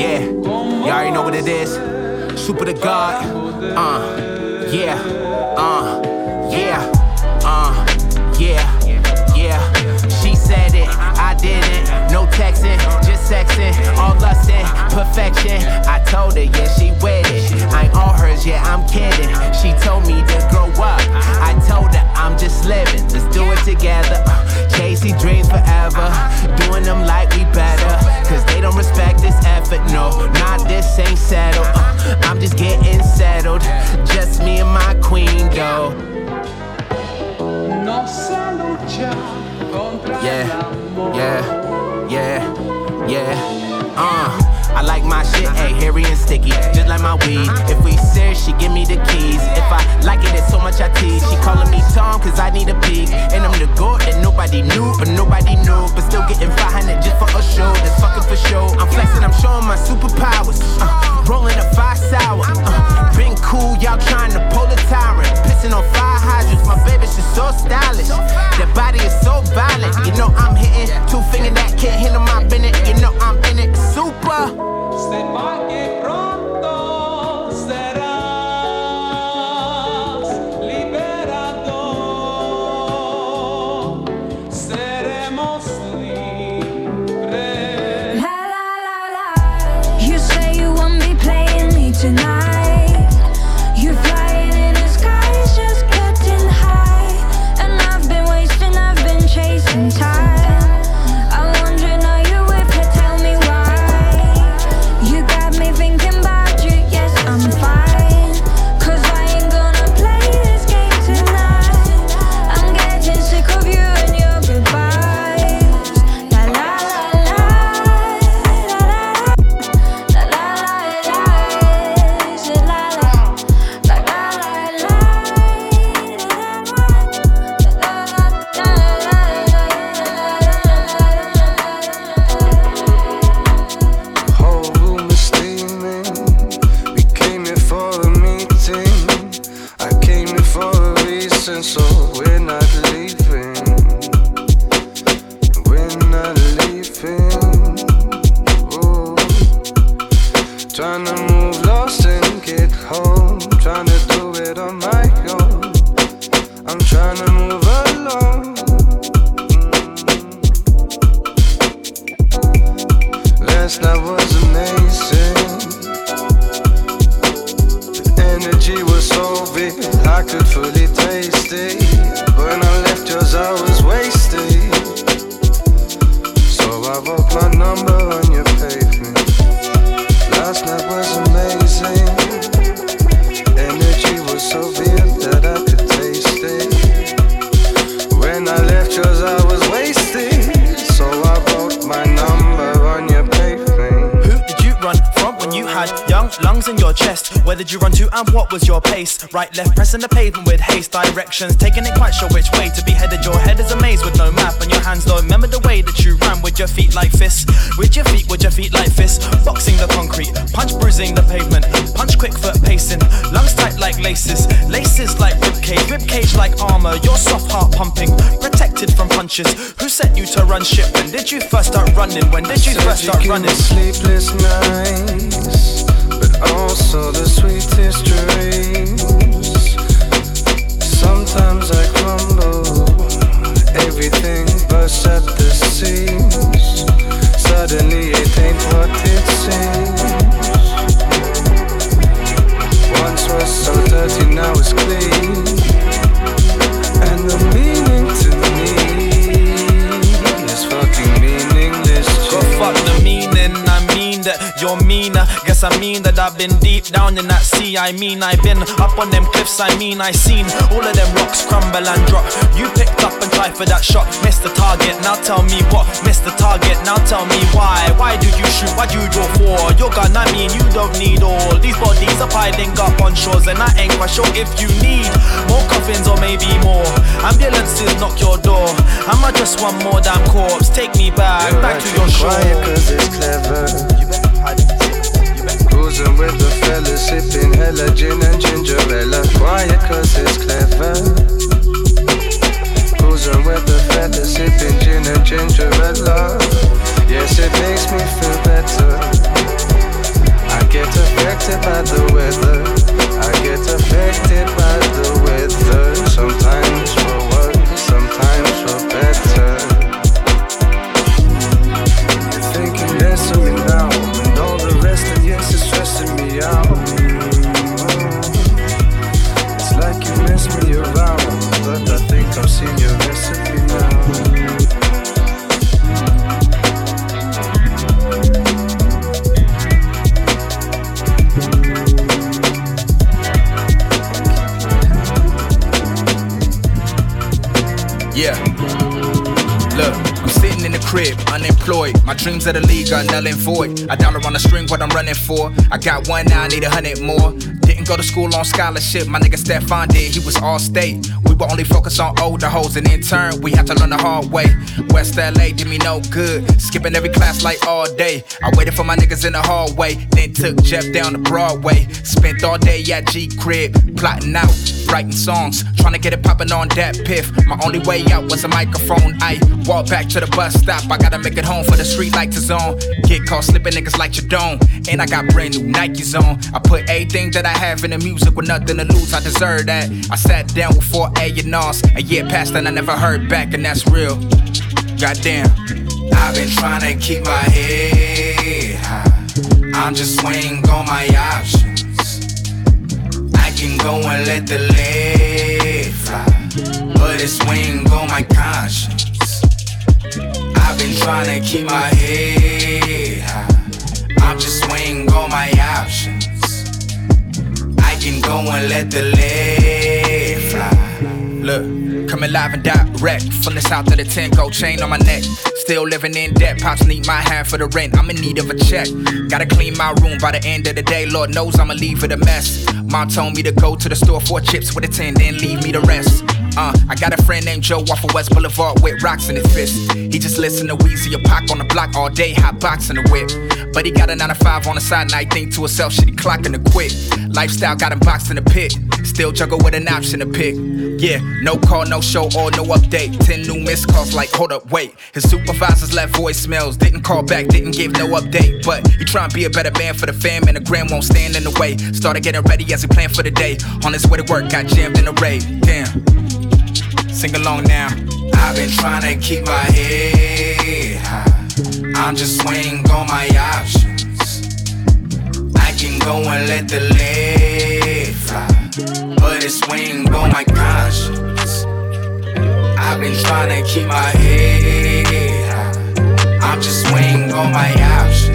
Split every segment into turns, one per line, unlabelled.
Yeah, y'all already know what it is. Super the God. Uh, yeah, uh, yeah, uh, yeah, yeah. She said it, I didn't. No texting, sexing, all lusting, perfection. I told her, yeah, she with it. I ain't all hers, yeah, I'm kidding. She told me to grow up. I told her I'm just living. Let's do it together. Uh, chasing dreams forever. Doing them like we better. Cause they don't respect this effort. No, not this ain't settled. Uh, I'm just getting settled. Just me and my queen, though. Yeah, yeah, yeah. Uh. I like my shit, hey, hairy and sticky, just like my weed. If we serious, she give me the keys. If I like it, it's so much I tease. She calling me Tom, cause I need a peek. And I'm the goat that nobody knew, but nobody knew. But still getting 500 just for a show, that's fucking for show. I'm flexing, I'm showing my superpowers. Uh, rolling a five sour. Uh, been cool, y'all trying to pull a tyrant. Pissing on fire hydrants, my baby, she's so stylish. That body is so violent. You know I'm hitting two finger that can't handle my business. You know I'm in it super.
Lungs in your chest? Where did you run to and what was your pace? Right, left, pressing the pavement with haste. Directions, taking it quite sure which way to be headed. Your head is a maze with no map, and your hands don't remember the way that you ran with your feet like fists. With your feet, with your feet like fists. Boxing the concrete, punch bruising the pavement. Punch quick foot pacing, lungs tight like laces. Laces like ribcage, ribcage like armor. Your soft heart pumping, protected from punches. Who set you to run shit? When did you first start running? When did you first start running?
sleepless nights, also the sweetest dreams. Sometimes I crumble, everything at the seams. Suddenly it ain't what
I've been deep down in that sea. I mean I've been up on them cliffs. I mean I seen all of them rocks crumble and drop. You picked up and tried for that shot, missed the target. Now tell me what, missed the target. Now tell me why. Why do you shoot? Why'd you draw for? Your gun, I mean you don't need all these bodies are piling up on shores, and I ain't quite sure if you need more coffins or maybe more ambulances. Knock your door. Am I just one more damn corpse? Take me back, back to your shore.
Quiet cause it's clever boozing with the fellas, sipping hella gin and gingerella? ale. Quiet cause it's clever. Boozing with the fellas, sipping gin and gingerella? Yes, it makes me feel better. I get affected by the weather. I
get affected by the weather sometimes. My dreams of the league are null and void. A dollar on the string, what I'm running for. I got one now, I need a hundred more. Go to school on scholarship, my nigga Stefan did, he was all state. We were only focused on older hoes, and in turn, we had to learn the hard way. West LA did me no good, skipping every class like all day. I waited for my niggas in the hallway, then took Jeff down to Broadway. Spent all day at G Crib, plotting out, writing songs, trying to get it popping on that piff. My only way out was a microphone. I walk back to the bus stop, I gotta make it home for the street like the zone. Get caught slipping niggas like your dome, and I got brand new Nikes on. I put everything that I have in the music with nothing to lose, I deserve that. I sat down with four A&Rs, a year passed and I never heard back, and that's real. Goddamn. I've been trying to keep my head high. I'm just swing on my options. Can go and let the lead fly, but it's swing on my conscience. I've been trying to keep my head high. I'm just swing on my options. I can go and let the lead fly. Look, coming live and direct from the south of the 10 gold chain on my neck. Still living in debt, pops need my hand for the rent. I'm in need of a check. Gotta clean my room by the end of the day. Lord knows I'ma leave it a mess. Mom told me to go to the store for chips with a 10, then leave me the rest. Uh, I got a friend named Joe off of West Boulevard with rocks in his fist. He just listen to Weezy or Pac on the block all day, hot boxing the whip. But he got a 9 to 5 on the side, and I think to himself, shit, he clocking to quit. Lifestyle got him boxed in the pit. Still juggle with an option to pick. Yeah, no call, no show, or no update. 10 new missed calls, like, hold up, wait. His supervisors left voicemails, didn't call back, didn't give no update. But he trying to be a better man for the fam, and the gram won't stand in the way. Started getting ready as he planned for the day. On his way to work, got jammed in a raid. Damn. Sing along now. I've been trying to keep my head high. I'm just swing on my options. I can go and let the lead but it's swing on my conscience. I've been trying to keep my head high. I'm just swing on my options.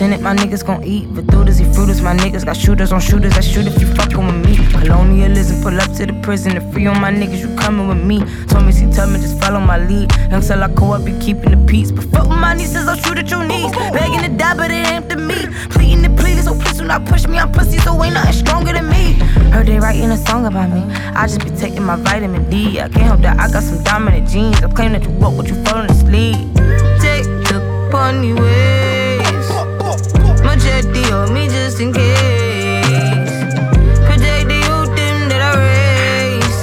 Senate, my niggas gon' eat. But dudes, he fruiters, my niggas got shooters on shooters. I shoot if you fuckin' with me. Colonialism, pull up to the prison to free on my niggas. You coming with me? Told me, see, tell me, just follow my lead. Until I go up, be keeping the peace. But fuck my nieces, I'll shoot at your knees. Begging to die, but it ain't to me. Pleading to please, so please do not push me. I'm pussy, so ain't nothing stronger than me. Heard they writing a song about me. I just be taking my vitamin D. I can't help that I got some dominant genes. I claim that you wrote what you following the sleep. Take the bunny ways. My jetty on me just in case. Protect the youth, them that I raise.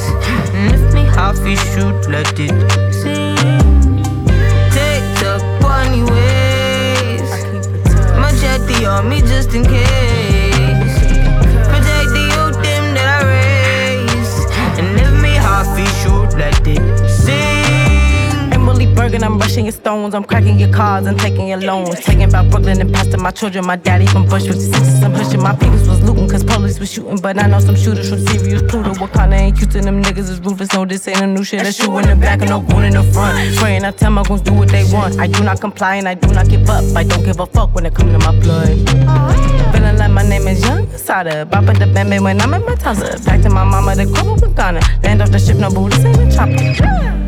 And if me half is shoot, let it sing. Take the bunny ways. My jetty on me just in case.
Bergen, I'm rushing your stones. I'm cracking your cars and taking your loans. Taking about Brooklyn and passing my children. My daddy from Bush with the sixes. I'm pushing my fingers was looting cause police was shooting. But I know some shooters from Sirius, Pluto, Wakanda, and Houston. Them niggas is ruthless. No, this ain't a new shit. I shoot in the back and no gun in the front. Praying I tell my goons do what they want. I do not comply and I do not give up. I don't give a fuck when it comes to my blood. Feeling like my name is Young Sada. Bop at the bambi when I'm in my toddler. Back to my mama, the Grove with Ghana. Land off the ship, no boo, this ain't a chopper.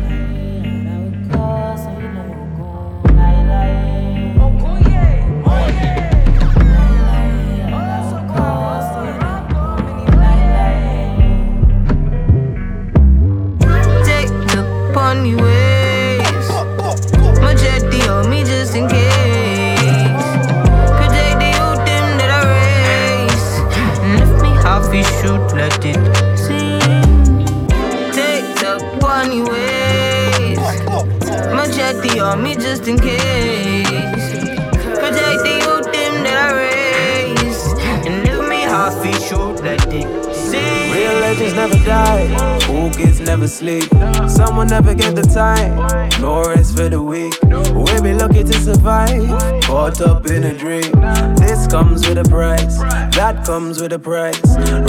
Legends never die. Cool kids never sleep. Someone never get the time. No rest for the weak. We be lucky to survive. Caught up in a dream. This comes with a price. That comes with a price.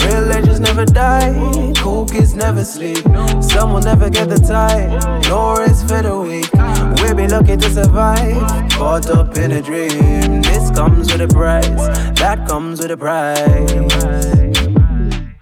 Real legends never die. Cool kids never sleep. Someone never get the time. No rest for the weak. We be lucky to survive. Caught up in a dream. This comes with a price. That comes with a price.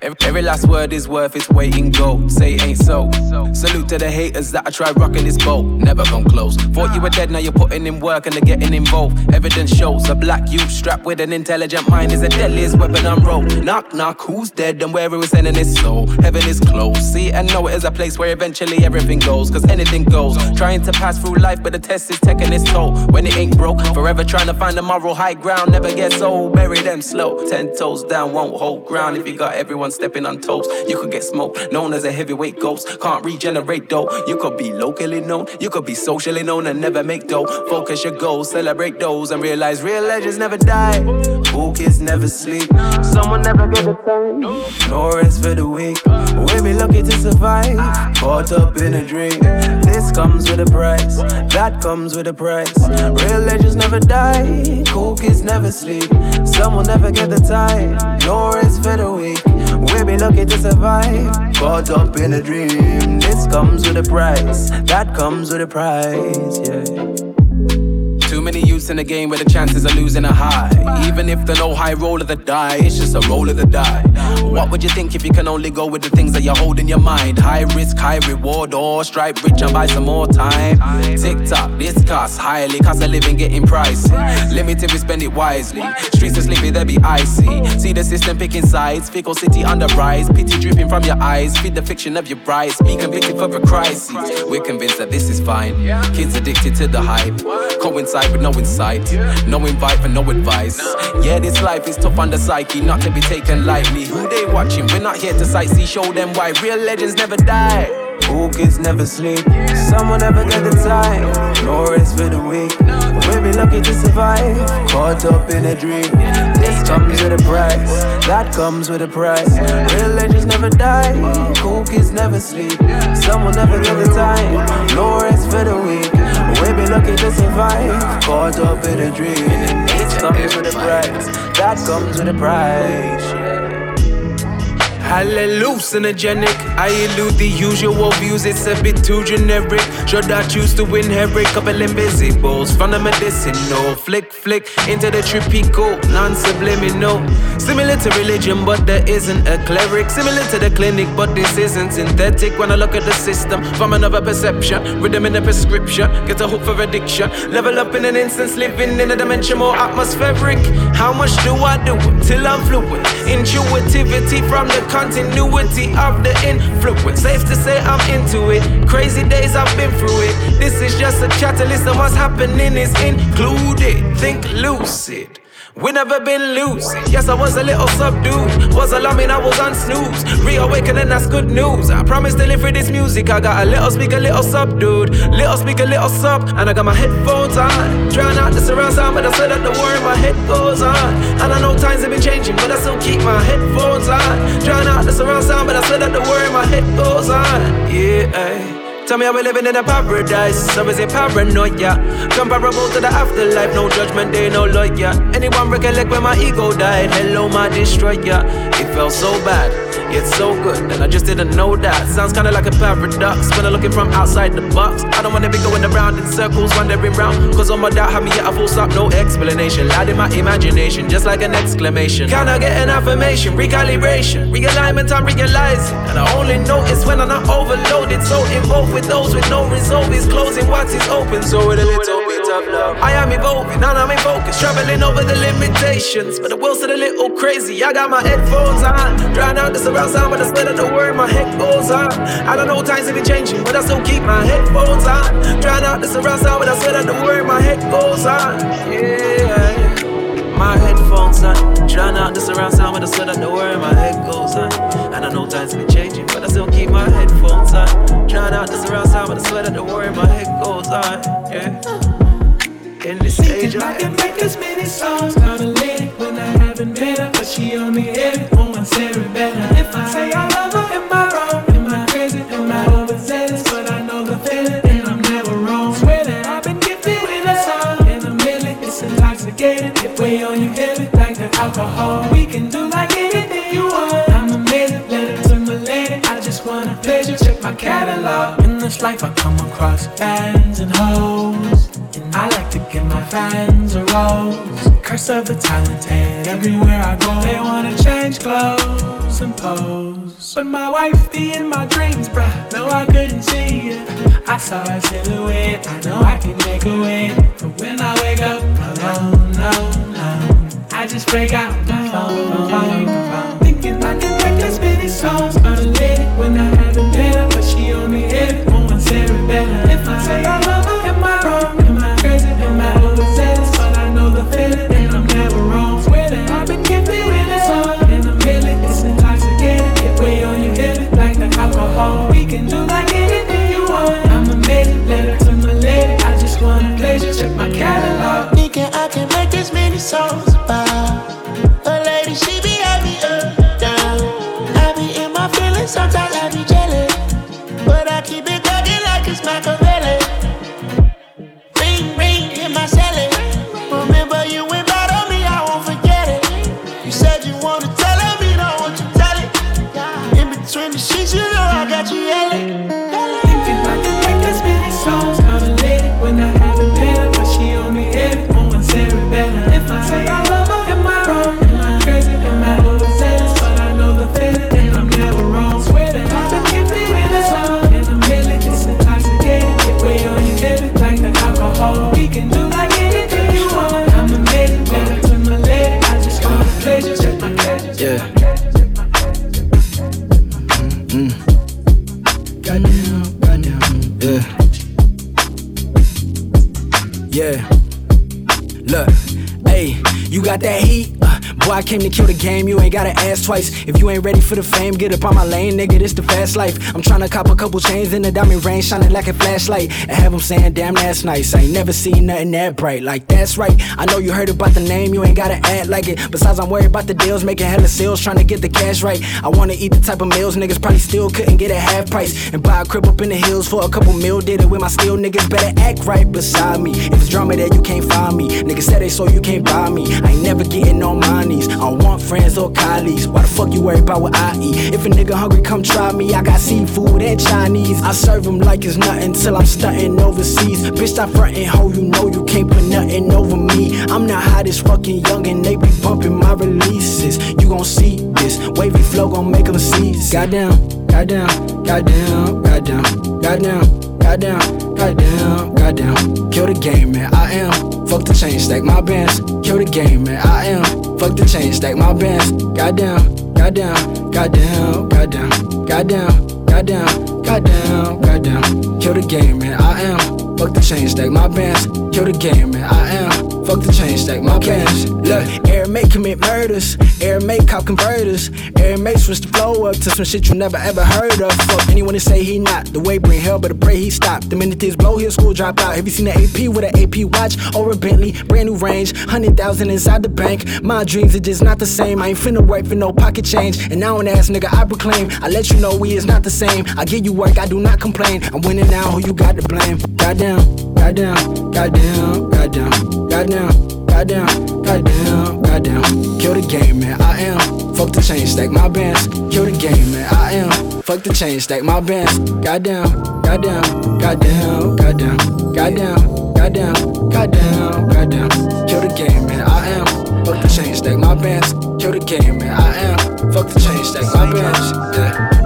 Every, last word is worth its weight in gold. Say it ain't so. Salute to the haters that I tried rocking this boat. Never come close. Thought you were dead, now you're putting in work and they're getting involved. Evidence shows a black youth strapped with an intelligent mind is the deadliest weapon on road. Knock, knock, who's dead and where are we sending his soul? Heaven is close. See and know it is a place where eventually everything goes. Cause anything goes. Trying to pass through life, but the test is taking its toll. When it ain't broke, forever trying to find a moral high ground. Never gets old, bury them slow. Ten toes down, won't hold ground if you got everyone stepping on toes. You could get smoked, known as a heavyweight ghost. Can't regenerate though. You could be locally known, you could be socially known and never make dough. Focus your goals, celebrate those, and realize real legends never die. Cool kids never sleep. Someone never get the time. No rest for the weak. We be lucky to survive. Caught up in a dream. This comes with a price. That comes with a price. Real legends never die. Cool kids never sleep. Someone never get the time. No rest for the weak. We be lucky to survive. Caught up in a dream. This comes with a price. That comes with a price. Yeah. Youths in a game where the chances of losing are high. Even if the no high roll of the die, it's just a roll of the die. What would you think if you can only go with the things that you hold in your mind? High risk, high reward, or stripe rich and buy some more time. Tick tock, this costs highly, cost of living getting pricey. Limited, we spend it wisely. Streets are sleepy, they be icy. See the system picking sides, fickle city on the rise. Pity dripping from your eyes, feed the fiction of your bride. Be convicted for a crisis. We're convinced that this is fine. Kids addicted to the hype. Coincide with no no invite for no advice. Yeah, this life is tough on the psyche, not to be taken lightly. Who they watching? We're not here to sightsee, show them why real legends never die. Cool kids never sleep, someone never get the time. No rest for the weak. We be lucky to survive, caught up in a dream. This comes with a price, that comes with a price. Real legends never die, cool kids never sleep. Someone never get the time, no rest for the weak. Be lucky to survive, caught up in a dream. This comes with a price, that comes with a price. Hallucinogenic, I elude the usual views, it's a bit too generic. Should I choose to inherit couple invisibles from the medicinal? Flick, flick into the trippy tripico, non subliminal. Similar to religion, but there isn't a cleric. Similar to the clinic, but this isn't synthetic. When I look at the system from another perception, rhythm in the prescription, get a hope for addiction. Level up in an instance, living in a dimension more atmospheric. How much do I do till I'm fluent? Intuitivity from the continuity of the influence. Safe to say I'm into it. Crazy days I've been through it. This is just a catalyst of what's happening is included. Think lucid. We never been lucid. Yes, I was a little subdued. Was alarming, I was on snooze. Reawakening, that's good news. I promise to live for this music. I got a little speak, a little subdued. Little speak, a little sub. And I got my headphones on. Trying not to surround sound, but I said that the word my head goes on. And I know times have been changing, but I still keep my headphones on. Trying not to surround sound, but I said that the word my head goes on. Yeah, ay. Tell me how we living in a paradise. So is it paranoia? Comparable to the afterlife, no judgment day, no lawyer. Anyone recollect when my ego died? Hello, my destroyer. It felt so bad, yet so good, and I just didn't know that. Sounds kinda like a paradox when I'm looking from outside the box. I don't wanna be going around in circles, wandering round. Cause all my doubt had me at a full stop, no explanation. Loud in my imagination, just like an exclamation. Can I get an affirmation? Recalibration, realignment, I'm realizing. And I only notice when I'm not overloaded, so involved with those with no resolve is closing what is open. So with a little of love, I am evolving, and I'm in focus, traveling over the limitations. But the world's still a little crazy. I got my headphones on, drown out the surround sound, but I still the word my head goes on. I don't know times have been changing, but I still keep my headphones on, drown out the surround sound, but I still the word my head goes on. Yeah. My headphones on, drown out the surround sound, but I still the word my head goes on. And I know times have been changing, but I still keep my headphones on. Drown out the surround sound, but I swear that the word in my head goes on. Yeah. In the stage.
Thinking I can make as many songs, not a lady when I haven't been her, but she only hit it on one cerebellum. Oh, if I say I love her, am I wrong? Am I crazy? Am I overzealous? But I know the feeling, and I'm never wrong. Swear that I've been gifted with a song in a million. It's intoxicating. It weigh on you heavy like the alcohol. We can do like anything you want. I'm amazing, let it to my lady. I just wanna pleasure, check my catalog. In this life, I come across fans give my fans a rose. Curse of the talented. Everywhere I go, they wanna change clothes and pose. But my wife be in my dreams, bruh. No, I couldn't see it. I saw a silhouette. I know I can make a way. But when I wake up alone, no, no, I just break out my phone,
hey, you got that heat? Boy, I came to kill the game. You ain't gotta ask twice. If you ain't ready for the fame, get up on my lane, nigga. This the fast life. I'm tryna cop a couple chains in the diamond range, shining like a flashlight. And have them saying, damn, that's nice. I ain't never seen nothing that bright. Like, that's right. I know you heard about the name, you ain't gotta act like it. Besides, I'm worried about the deals, making hella sales, trying to get the cash right. I wanna eat the type of meals niggas probably still couldn't get at half price. And buy a crib up in the hills for a couple mil, did it with my steel niggas. Better act right beside me. If it's drama there, you can't find me. Niggas said they so you can't buy me. I ain't never getting no my I don't want friends or colleagues. Why the fuck you worry about what I eat? If a nigga hungry, come try me. I got seafood and Chinese. I serve them like it's nothing till I'm stunting overseas. Bitch, stop frontin', ho, you know you can't put nothing over me. I'm not hot as fucking young and they be bumping my releases. You gon' see this wavy flow gon' make them seize. Goddamn, goddamn, goddamn, goddamn, goddamn, goddamn, goddamn, goddamn. Kill the game, man. I am. Fuck the chain, stack my bands. Kill the game, man. I am. Fuck the chain, stack my bands. Goddamn, goddamn, goddamn, goddamn, goddamn, goddamn, goddamn, goddamn. Kill the game, man. I am. Fuck the chain, stack my bands. Kill the game, man. I am. Fuck the chain, stack my cash. Look, air may commit murders. Air may cop converters. Air may switch the flow up to some shit you never ever heard of. Fuck anyone to say he not. The way bring hell, but I pray he stop. The minute this blow, his school drop out. Have you seen an AP with an AP watch or a Bentley? Brand new range, hundred thousand inside the bank. My dreams are just not the same. I ain't finna work for no pocket change. And now an ass nigga, I proclaim. I let you know we is not the same. I give you work, I do not complain. I'm winning now, who you got to blame? Goddamn, goddamn, goddamn, goddamn, goddamn. Goddamn, goddamn, goddamn. Kill the game, man. I am. Fuck the chain, stack my bands. Kill the game, man. I am. Fuck the chain, stack my bands. Goddamn, goddamn, goddamn, goddamn, goddamn, goddamn, goddamn, goddamn. Kill the game, man. I am. Fuck the chain, stack my bands. Kill the game, man. I am. Fuck the chain, stack my bands. Yeah.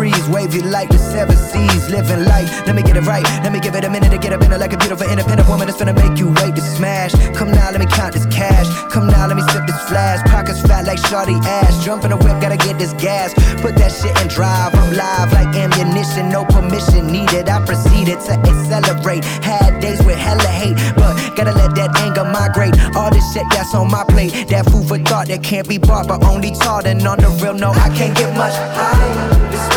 Trees, wavy like the seven seas, living life Let me get it right. Let me give it a minute to get up in it like a beautiful independent woman that's finna make you wait to smash. Come now, let me count this cash. Come now, let me sip this flash. Pockets fat like shorty ass. Jump in the whip, gotta get this gas. Put that shit in drive. I'm live like ammunition. No permission needed. I proceeded to accelerate. Had days with hella hate, but gotta let that anger migrate. All this shit that's on my plate. That food for thought that can't be bought, but only taught. And on the real, no, I can't get much higher.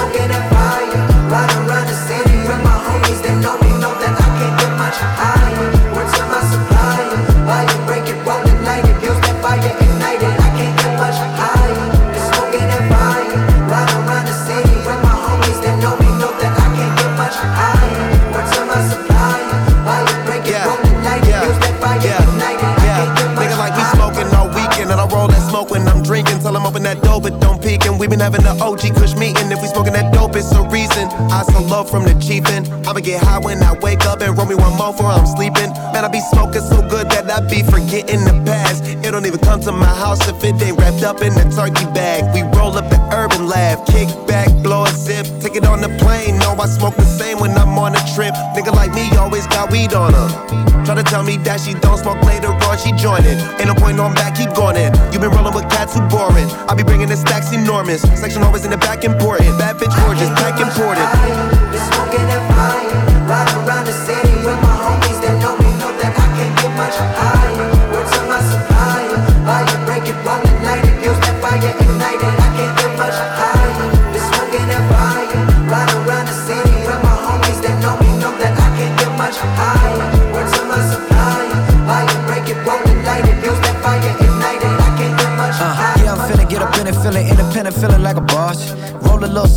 Having the OG Kush meeting. If we smoking that dope, it's a I so low from the chiefin'. I'ma get high when I wake up and roll me one more before I'm sleeping. Man, I be smoking so good that I be forgetting the past. It don't even come to my house if it ain't wrapped up in a turkey bag. We roll up the urban lab, kick back, take it on the plane. No, I smoke the same when I'm on a trip. Nigga like me always got weed on her. Try to tell me that she don't smoke later on, she join it. Ain't no point on back, keep going in. You been rolling with cats who boring. I be bringing the stacks enormous. Section always in the back important. Bad bitch gorgeous, pack important.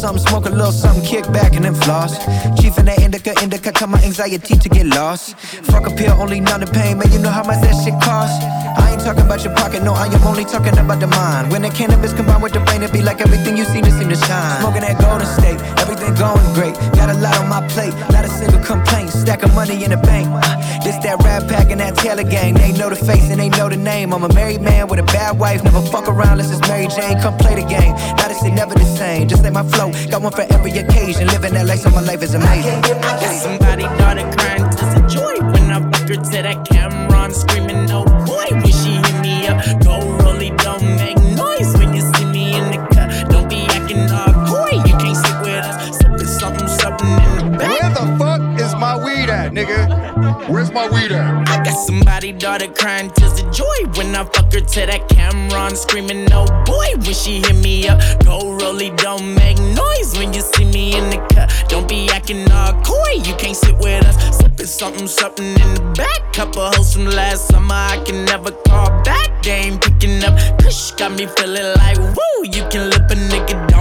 Something, smoke a little something, kick back and then floss. Chief in that indica, indica, tell my anxiety to get lost. Fuck a pill, only numb the pain, man, you know how much that shit costs. I ain't talking about your pocket, no, I am only talking about the mind. When the cannabis combined with the brain, it be like everything you see to seem to shine. Smoking that golden state, everything going great. Got a lot on my plate, not a single complaint. Stack of money in the bank. This that rap pack and that Taylor gang. They know the face and they know the name. I'm a married man with a bad wife, never fuck around unless it's Mary Jane. Come play the game. This shit never. Just like my flow, got one for every occasion. Living that life, so my life is amazing.
Somebody daughter crying tears of joy when I fuck her to that camera. I'm screaming, oh boy, when she hit me up. Go rolly, don't make noise when you see me in the cut. Don't be acting all coy, you can't sit with us. Sipping something, something in the back. Couple hoes from last summer, I can never call back. They ain't picking up. Kush got me feeling like, woo, you can lip a nigga, don't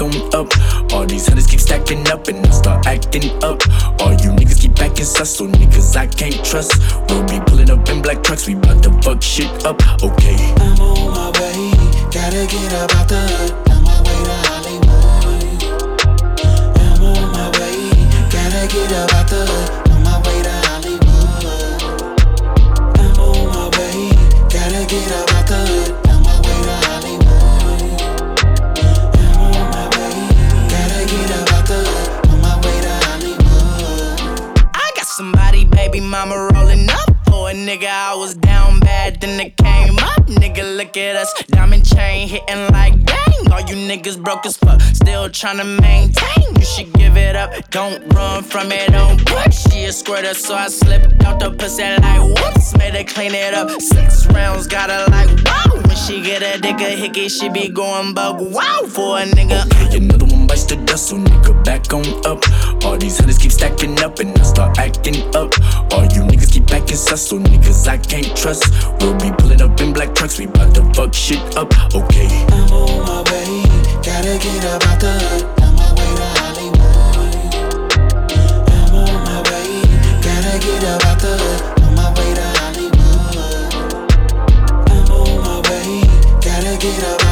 on up. All these hunters keep stacking up and I start acting up. All you niggas keep backing sus, so niggas I can't trust. We'll be pulling up in black trucks, we bout to fuck shit up. Okay.
I'm on my way, gotta get up out the hood. On my way to Hollywood. I'm on my way, gotta get up out the hood.
Baby mama rolling up. For a nigga, I was down bad, then it came up. Nigga, look at us. Diamond chain hitting like dang. All you niggas broke as fuck, still tryna maintain. You should give it up, don't run from it, don't push. She a squirter, so I slipped out the pussy like whoops. Made her clean it up. Six rounds, got her like wow. When she get a dick a hickey, she be going bug wow for a nigga.
Okay, touch the dust, so nigga back on up. All these hunters keep stacking up and I start acting up. All you niggas keep acting sus, so niggas I can't trust. We'll be pulling up in black trucks, we bout to fuck shit up, okay?
I'm on my way, gotta get up out the hood. On my way to Hollywood. I'm on my way, gotta get out get up.